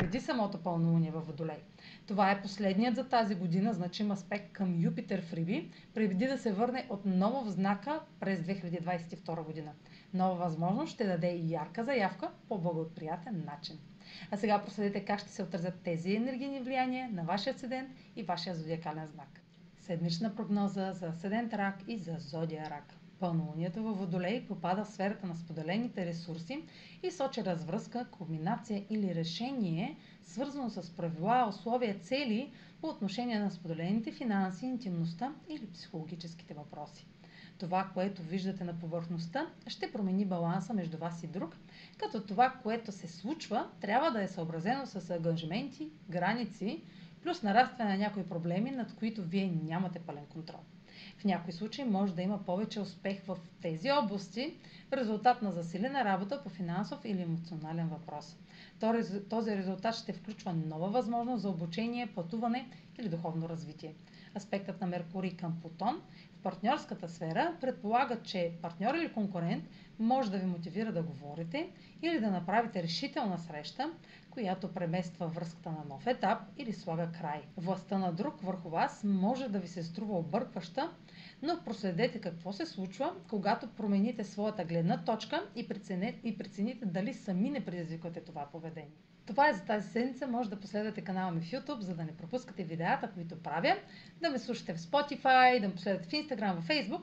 преди самото пълнолуние във Водолей. Това е последният за тази година значим аспект към Юпитер в Риби, преди да се върне отново в знака през 2022 година. Нова възможност ще даде и ярка заявка по благоприятен начин. А сега проследете как ще се отразят тези енергийни влияния на вашия седент и вашия зодиакален знак. Седмична прогноза за седент рак и за зодия рак. Пълнолунието във Водолей попада в сферата на споделените ресурси и сочи развръзка, комбинация или решение, свързано с правила, условия, цели по отношение на споделените финанси, интимността или психологическите въпроси. Това, което виждате на повърхността, ще промени баланса между вас и друг, като това, което се случва, трябва да е съобразено с ангажименти, граници, плюс нарастване на някои проблеми, над които вие нямате пълен контрол. В някои случаи може да има повече успех в тези области в резултат на засилена работа по финансов или емоционален въпрос. Този резултат ще включва нова възможност за обучение, пътуване или духовно развитие. Аспектът на Меркурий към Плутон в партньорската сфера предполага, че партньор или конкурент може да ви мотивира да говорите или да направите решителна среща, която премества връзката на нов етап или слага край. Властта на друг върху вас може да ви се струва объркваща, но проследете какво се случва, когато промените своята гледна точка и прецените, и прецените дали сами не предизвиквате това поведение. Това е за тази седмица. Може да последвате канала ми в YouTube, за да не пропускате видеята, които правя, да ме слушате в Spotify, да ме последвате в Instagram, в Facebook,